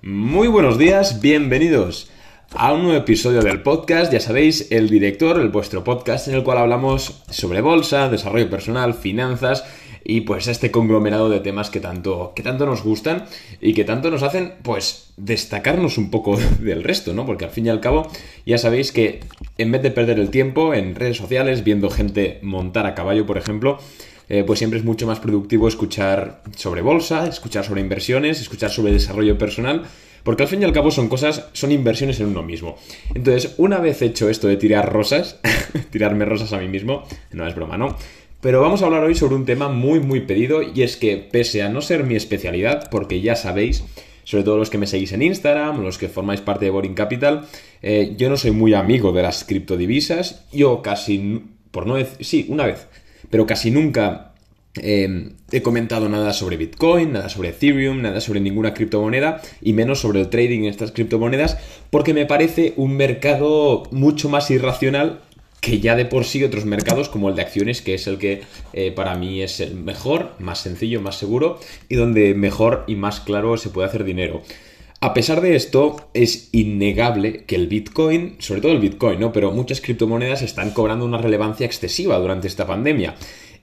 Muy buenos días, bienvenidos a un nuevo episodio del podcast. Ya sabéis, el director, el vuestro podcast en el cual hablamos sobre bolsa, desarrollo personal, finanzas y pues este conglomerado de temas que tanto, que tanto nos gustan y que tanto nos hacen pues destacarnos un poco del resto, ¿no? Porque al fin y al cabo ya sabéis que en vez de perder el tiempo en redes sociales viendo gente montar a caballo, por ejemplo, eh, pues siempre es mucho más productivo escuchar sobre bolsa, escuchar sobre inversiones, escuchar sobre desarrollo personal, porque al fin y al cabo son cosas, son inversiones en uno mismo. Entonces, una vez hecho esto de tirar rosas, tirarme rosas a mí mismo, no es broma, ¿no? Pero vamos a hablar hoy sobre un tema muy muy pedido y es que pese a no ser mi especialidad, porque ya sabéis, sobre todo los que me seguís en Instagram, los que formáis parte de Boring Capital, eh, yo no soy muy amigo de las criptodivisas, yo casi, por no decir, sí, una vez, pero casi nunca eh, he comentado nada sobre Bitcoin, nada sobre Ethereum, nada sobre ninguna criptomoneda y menos sobre el trading en estas criptomonedas porque me parece un mercado mucho más irracional que ya de por sí otros mercados como el de acciones, que es el que eh, para mí es el mejor, más sencillo, más seguro y donde mejor y más claro se puede hacer dinero. A pesar de esto, es innegable que el Bitcoin, sobre todo el Bitcoin, ¿no? Pero muchas criptomonedas están cobrando una relevancia excesiva durante esta pandemia.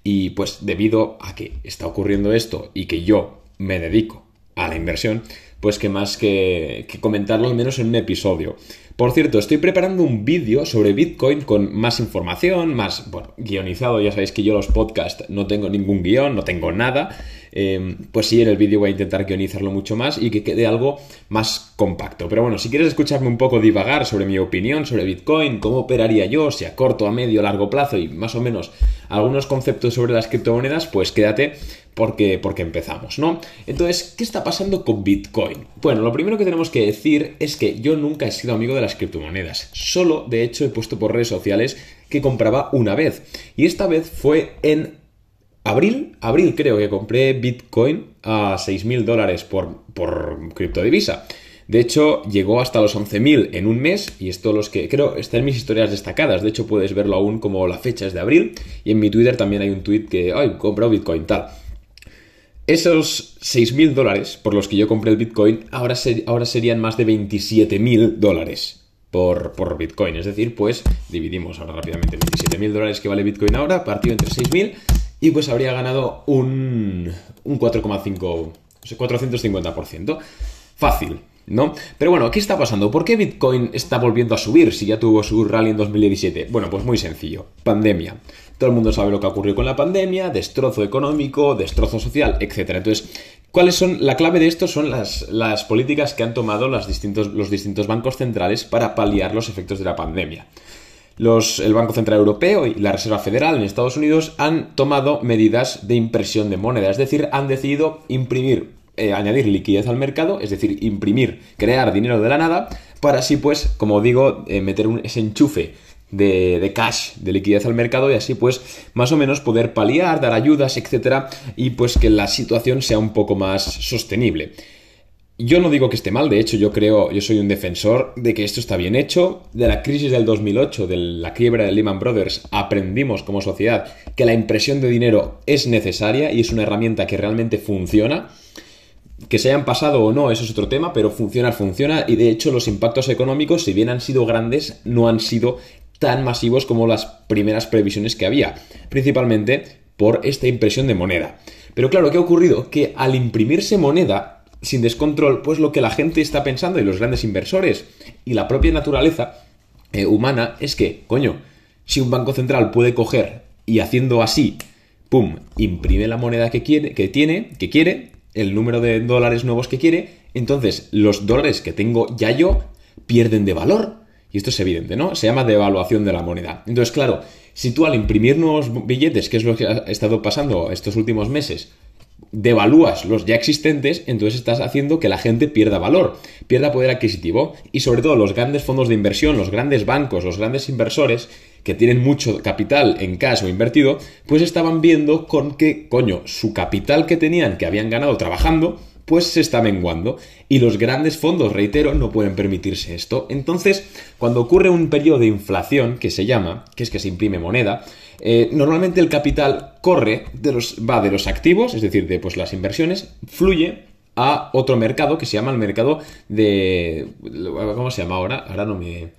Y pues debido a que está ocurriendo esto y que yo me dedico a la inversión, pues que más que, comentarlo al menos en un episodio. Por cierto, estoy preparando un vídeo sobre Bitcoin con más información, más, bueno, guionizado. Ya sabéis que yo los podcasts no tengo ningún guion, no tengo nada. Em, pues sí, en el vídeo voy a intentar guionizarlo mucho más y que quede algo más compacto. Pero bueno, si quieres escucharme un poco divagar sobre mi opinión sobre Bitcoin, cómo operaría yo, si a corto, a medio, a largo plazo y más o menos algunos conceptos sobre las criptomonedas, pues quédate porque, porque empezamos, ¿no? Entonces, ¿qué está pasando con Bitcoin? Bueno, lo primero que tenemos que decir es que yo nunca he sido amigo de las criptomonedas. Solo, de hecho, he puesto por redes sociales que compraba una vez. Y esta vez fue en abril, abril creo que compré Bitcoin a 6.000 dólares por, por criptodivisa. De hecho, llegó hasta los 11.000 en un mes y esto los que creo están en mis historias destacadas. De hecho, puedes verlo aún como la fecha es de abril y en mi Twitter también hay un tweet que, ay, comprado Bitcoin tal. Esos 6.000 dólares por los que yo compré el Bitcoin ahora, ahora serían más de 27.000 dólares por, por, Bitcoin. Es decir, pues dividimos ahora rápidamente 27.000 dólares que vale Bitcoin ahora, partido entre 6.000 y pues habría ganado un, un 4,5, o sea, 450%. Fácil, ¿no? Pero bueno, ¿qué está pasando? ¿Por qué Bitcoin está volviendo a subir si ya tuvo su rally en 2017? Bueno, pues muy sencillo, pandemia. Todo el mundo sabe lo que ocurrió con la pandemia, destrozo económico, destrozo social, etc. Entonces, ¿cuáles son? La clave de esto son las, las políticas que han tomado distintos, los distintos bancos centrales para paliar los efectos de la pandemia el Banco Central Europeo y la Reserva Federal en Estados Unidos han tomado medidas de impresión de moneda, es decir, han decidido imprimir, eh, añadir liquidez al mercado, es decir, imprimir, crear dinero de la nada, para así pues, como digo, eh, meter un, ese enchufe de, de, cash, de liquidez al mercado y así pues más o menos poder paliar, dar ayudas, etcétera, y pues que la situación sea un poco más sostenible. Yo no digo que esté mal, de hecho yo creo, yo soy un defensor de que esto está bien hecho. De la crisis del 2008, de la quiebra de Lehman Brothers, aprendimos como sociedad que la impresión de dinero es necesaria y es una herramienta que realmente funciona. Que se hayan pasado o no, eso es otro tema, pero funciona, funciona y de hecho los impactos económicos, si bien han sido grandes, no han sido tan masivos como las primeras previsiones que había, principalmente por esta impresión de moneda. Pero claro, ¿qué ha ocurrido? Que al imprimirse moneda, sin descontrol, pues lo que la gente está pensando y los grandes inversores y la propia naturaleza eh, humana es que, coño, si un banco central puede coger y haciendo así, pum, imprime la moneda que quiere, que tiene, que quiere, el número de dólares nuevos que quiere, entonces los dólares que tengo ya yo pierden de valor. Y esto es evidente, ¿no? Se llama devaluación de la moneda. Entonces, claro, si tú al imprimir nuevos billetes, que es lo que ha estado pasando estos últimos meses, devalúas los ya existentes, entonces estás haciendo que la gente pierda valor, pierda poder adquisitivo y sobre todo los grandes fondos de inversión, los grandes bancos, los grandes inversores que tienen mucho capital en cash o invertido, pues estaban viendo con que, coño, su capital que tenían, que habían ganado trabajando, pues se está menguando. Y los grandes fondos, reitero, no pueden permitirse esto. Entonces, cuando ocurre un periodo de inflación, que se llama, que es que se imprime moneda, eh, normalmente el capital corre, de los, va de los activos, es decir, de pues, las inversiones, fluye a otro mercado que se llama el mercado de... ¿Cómo se llama ahora? Ahora no me...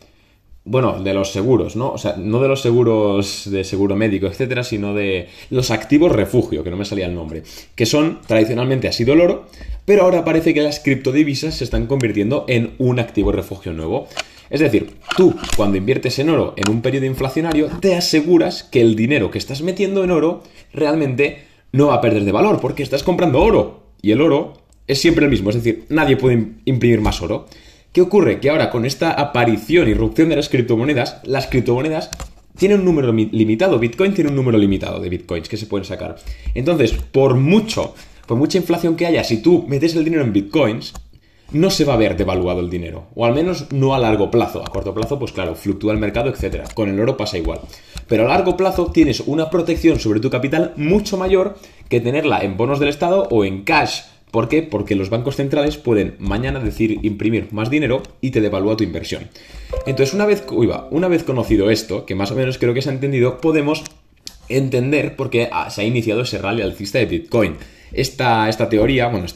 Bueno, de los seguros, ¿no? O sea, no de los seguros de seguro médico, etcétera, sino de los activos refugio, que no me salía el nombre, que son, tradicionalmente ha sido el oro, pero ahora parece que las criptodivisas se están convirtiendo en un activo refugio nuevo. Es decir, tú cuando inviertes en oro en un periodo inflacionario, te aseguras que el dinero que estás metiendo en oro realmente no va a perder de valor, porque estás comprando oro. Y el oro es siempre el mismo, es decir, nadie puede imprimir más oro. ¿Qué ocurre? Que ahora con esta aparición irrupción de las criptomonedas, las criptomonedas tienen un número limitado. Bitcoin tiene un número limitado de bitcoins que se pueden sacar. Entonces, por mucho, por mucha inflación que haya, si tú metes el dinero en bitcoins, no se va a ver devaluado el dinero. O al menos no a largo plazo. A corto plazo, pues claro, fluctúa el mercado, etc. Con el oro pasa igual. Pero a largo plazo tienes una protección sobre tu capital mucho mayor que tenerla en bonos del Estado o en cash ¿Por qué? Porque los bancos centrales pueden mañana decir imprimir más dinero y te devalúa tu inversión. Entonces, una vez, una vez conocido esto, que más o menos creo que se ha entendido, podemos entender por qué ah, se ha iniciado ese rally alcista de Bitcoin. Esta, esta teoría, bueno,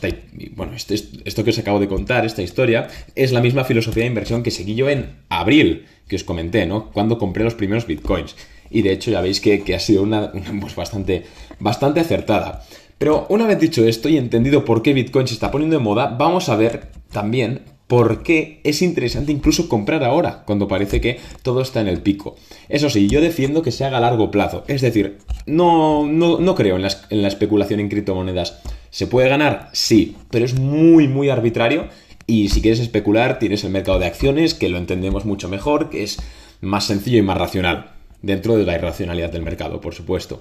bueno esto, esto, que os acabo de contar, esta historia, es la misma filosofía de inversión que seguí yo en abril, que os comenté, ¿no? Cuando compré los primeros bitcoins. Y de hecho ya veis que, ha sido una, pues bastante, bastante acertada. Pero una vez dicho esto y entendido por qué Bitcoin se está poniendo de moda, vamos a ver también por qué es interesante incluso comprar ahora, cuando parece que todo está en el pico. Eso sí, yo defiendo que se haga a largo plazo. Es decir, no, no, creo en la, en la especulación en criptomonedas. ¿Se puede ganar? Sí, pero es muy, muy arbitrario. Y si quieres especular, tienes el mercado de acciones, que lo entendemos mucho mejor, que es más sencillo y más racional, dentro de la irracionalidad del mercado, por supuesto.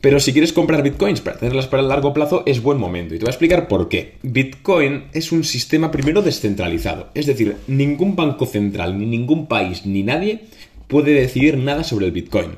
Pero si quieres comprar bitcoins para tenerlas para el largo plazo, es buen momento. Y te voy a explicar por qué. Bitcoin es un sistema primero descentralizado. Es decir, ningún banco central, ni ningún país, ni nadie puede decidir nada sobre el bitcoin.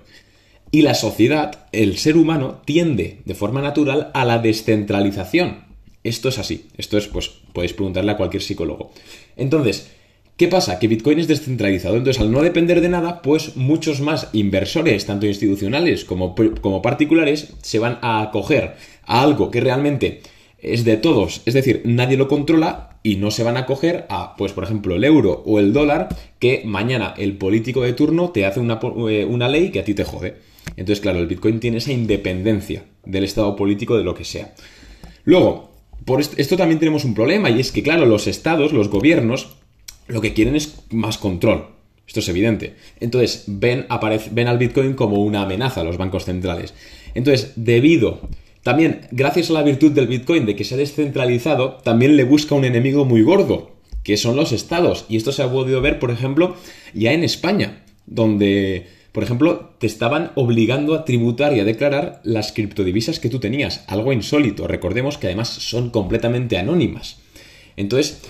Y la sociedad, el ser humano, tiende de forma natural a la descentralización. Esto es así. Esto es, pues, podéis preguntarle a cualquier psicólogo. Entonces, ¿Qué pasa? Que Bitcoin es descentralizado, entonces al no depender de nada, pues muchos más inversores, tanto institucionales como, como particulares, se van a acoger a algo que realmente es de todos, es decir, nadie lo controla y no se van a acoger a, pues por ejemplo, el euro o el dólar, que mañana el político de turno te hace una, eh, una ley que a ti te jode. Entonces, claro, el Bitcoin tiene esa independencia del estado político de lo que sea. Luego, por esto también tenemos un problema y es que, claro, los estados, los gobiernos, lo que quieren es más control. Esto es evidente. Entonces, ven, ven al Bitcoin como una amenaza a los bancos centrales. Entonces, debido, también gracias a la virtud del Bitcoin de que se ha descentralizado, también le busca un enemigo muy gordo, que son los estados. Y esto se ha podido ver, por ejemplo, ya en España, donde, por ejemplo, te estaban obligando a tributar y a declarar las criptodivisas que tú tenías. Algo insólito. Recordemos que además son completamente anónimas. Entonces,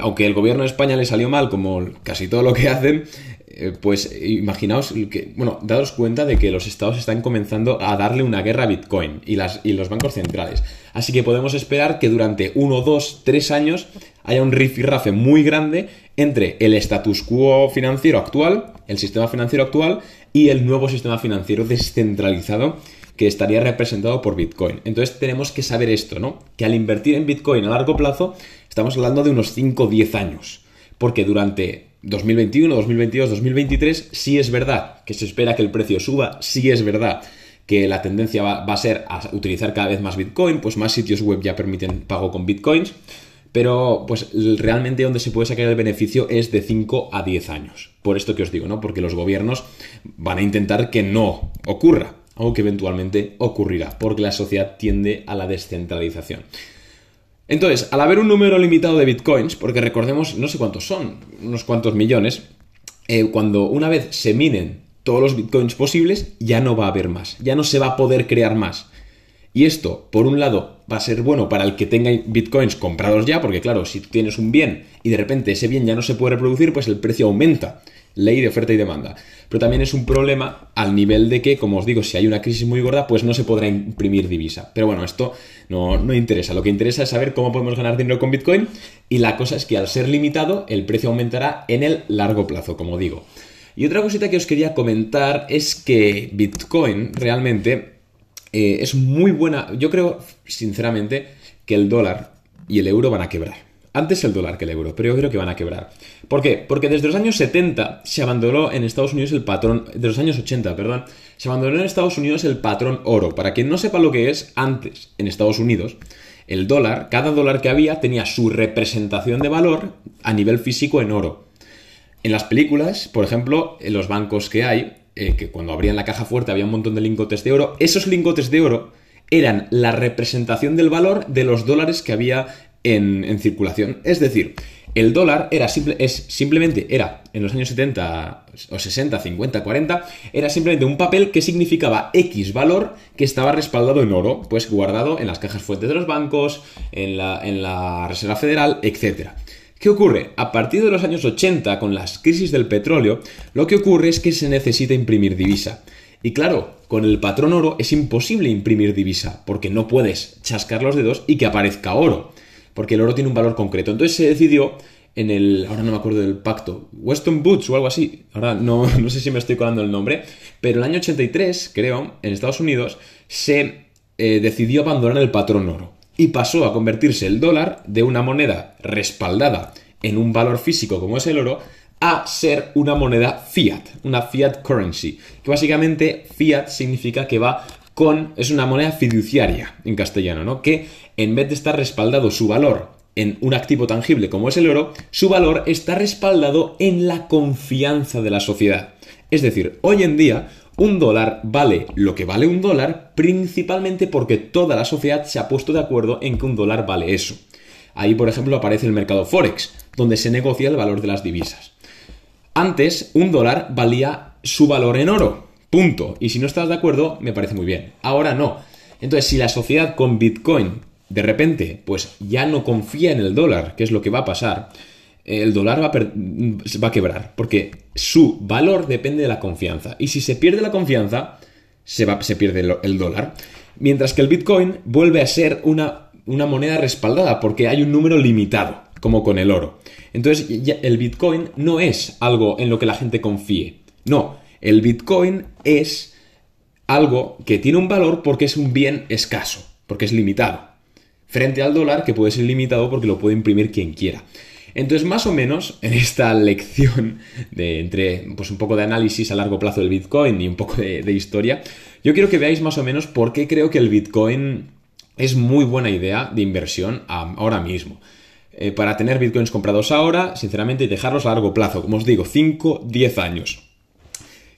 aunque el gobierno de España le salió mal, como casi todo lo que hacen, eh, pues imaginaos que, bueno, dados cuenta de que los estados están comenzando a darle una guerra a Bitcoin y, las, y los bancos centrales. Así que podemos esperar que durante uno, dos, tres años haya un rifirrafe muy grande entre el status quo financiero actual, el sistema financiero actual y el nuevo sistema financiero descentralizado que estaría representado por Bitcoin. Entonces tenemos que saber esto, ¿no? Que al invertir en Bitcoin a largo plazo Estamos hablando de unos 5 o 10 años. Porque durante 2021, 2022, 2023 sí es verdad que se espera que el precio suba, sí es verdad que la tendencia va, a ser a utilizar cada vez más Bitcoin, pues más sitios web ya permiten pago con Bitcoins, pero pues realmente donde se puede sacar el beneficio es de 5 a 10 años. Por esto que os digo, ¿no? Porque los gobiernos van a intentar que no ocurra, aunque eventualmente ocurrirá, porque la sociedad tiende a la descentralización. Entonces, al haber un número limitado de bitcoins, porque recordemos, no sé cuántos son, unos cuantos millones, eh, cuando una vez se minen todos los bitcoins posibles, ya no va a haber más, ya no se va a poder crear más. Y esto, por un lado, va a ser bueno para el que tenga bitcoins comprados ya, porque claro, si tienes un bien y de repente ese bien ya no se puede reproducir, pues el precio aumenta ley de oferta y demanda. Pero también es un problema al nivel de que, como os digo, si hay una crisis muy gorda, pues no se podrá imprimir divisa. Pero bueno, esto no, no interesa. Lo que interesa es saber cómo podemos ganar dinero con Bitcoin y la cosa es que al ser limitado, el precio aumentará en el largo plazo, como digo. Y otra cosita que os quería comentar es que Bitcoin realmente eh, es muy buena. Yo creo, sinceramente, que el dólar y el euro van a quebrar. Antes el dólar que el euro, pero yo creo que van a quebrar. ¿Por qué? Porque desde los años 70 se abandonó en Estados Unidos el patrón, de los años 80, perdón, se abandonó en Estados Unidos el patrón oro. Para quien no sepa lo que es, antes en Estados Unidos, el dólar, cada dólar que había tenía su representación de valor a nivel físico en oro. En las películas, por ejemplo, en los bancos que hay, eh, que cuando abrían la caja fuerte había un montón de lingotes de oro, esos lingotes de oro eran la representación del valor de los dólares que había en, circulación. Es decir, el dólar era simple, es, simplemente era, en los años 70 o 60, 50, 40, era simplemente un papel que significaba X valor que estaba respaldado en oro, pues guardado en las cajas fuertes de los bancos, en la, en la Reserva Federal, etc. ¿Qué ocurre? A partir de los años 80, con las crisis del petróleo, lo que ocurre es que se necesita imprimir divisa. Y claro, con el patrón oro es imposible imprimir divisa, porque no puedes chascar los dedos y que aparezca oro, porque el oro tiene un valor concreto. Entonces se decidió en el, ahora no me acuerdo del pacto, Weston Boots o algo así, ahora no, no sé si me estoy colando el nombre, pero el año 83, creo, en Estados Unidos, se eh, decidió abandonar el patrón oro y pasó a convertirse el dólar de una moneda respaldada en un valor físico como es el oro a ser una moneda fiat, una fiat currency, que básicamente fiat significa que va con, es una moneda fiduciaria en castellano, ¿no? Que en vez de estar respaldado su valor en un activo tangible como es el oro, su valor está respaldado en la confianza de la sociedad. Es decir, hoy en día un dólar vale lo que vale un dólar principalmente porque toda la sociedad se ha puesto de acuerdo en que un dólar vale eso. Ahí, por ejemplo, aparece el mercado Forex, donde se negocia el valor de las divisas. Antes, un dólar valía su valor en oro. Punto. Y si no estás de acuerdo, me parece muy bien. Ahora no. Entonces, si la sociedad con Bitcoin de repente, pues ya no confía en el dólar, que es lo que va a pasar, el dólar va a, va a quebrar, porque su valor depende de la confianza. Y si se pierde la confianza, se, va, se pierde el, dólar. Mientras que el Bitcoin vuelve a ser una moneda respaldada, porque hay un número limitado, como con el oro. Entonces, el Bitcoin no es algo en lo que la gente confíe. No, el Bitcoin es algo que tiene un valor porque es un bien escaso, porque es limitado. Frente al dólar que puede ser limitado porque lo puede imprimir quien quiera. Entonces, más o menos, en esta lección de entre pues, un poco de análisis a largo plazo del Bitcoin y un poco de, historia, yo quiero que veáis más o menos por qué creo que el Bitcoin es muy buena idea de inversión ahora mismo. Eh, para tener bitcoins comprados ahora, sinceramente, y dejarlos a largo plazo, como os digo, 5, 10 años.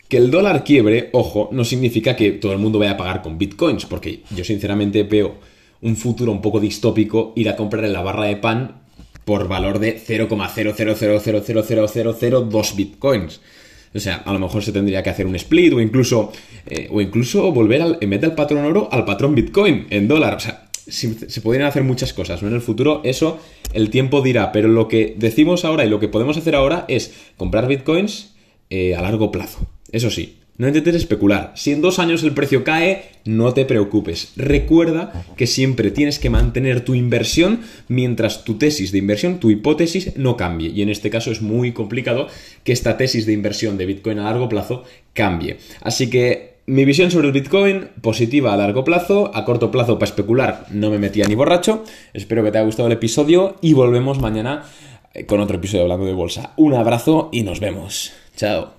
Que el dólar quiebre, ojo, no significa que todo el mundo vaya a pagar con bitcoins, porque yo sinceramente veo un futuro un poco distópico ir a comprar en la barra de pan por valor de 0,000000002 bitcoins. O sea, a lo mejor se tendría que hacer un split o incluso, eh, o incluso volver al, en vez del patrón oro al patrón bitcoin en dólar. O sea, se podrían hacer muchas cosas, ¿no? En el futuro eso el tiempo dirá, pero lo que decimos ahora y lo que podemos hacer ahora es comprar bitcoins eh, a largo plazo. Eso sí, no intentes especular. Si en dos años el precio cae, no te preocupes. Recuerda que siempre tienes que mantener tu inversión mientras tu tesis de inversión, tu hipótesis, no cambie. Y en este caso es muy complicado que esta tesis de inversión de Bitcoin a largo plazo cambie. Así que mi visión sobre el Bitcoin, positiva a largo plazo, a corto plazo para especular no me metía ni borracho. Espero que te haya gustado el episodio y volvemos mañana eh, con otro episodio hablando de bolsa. Un abrazo y nos vemos. Chao.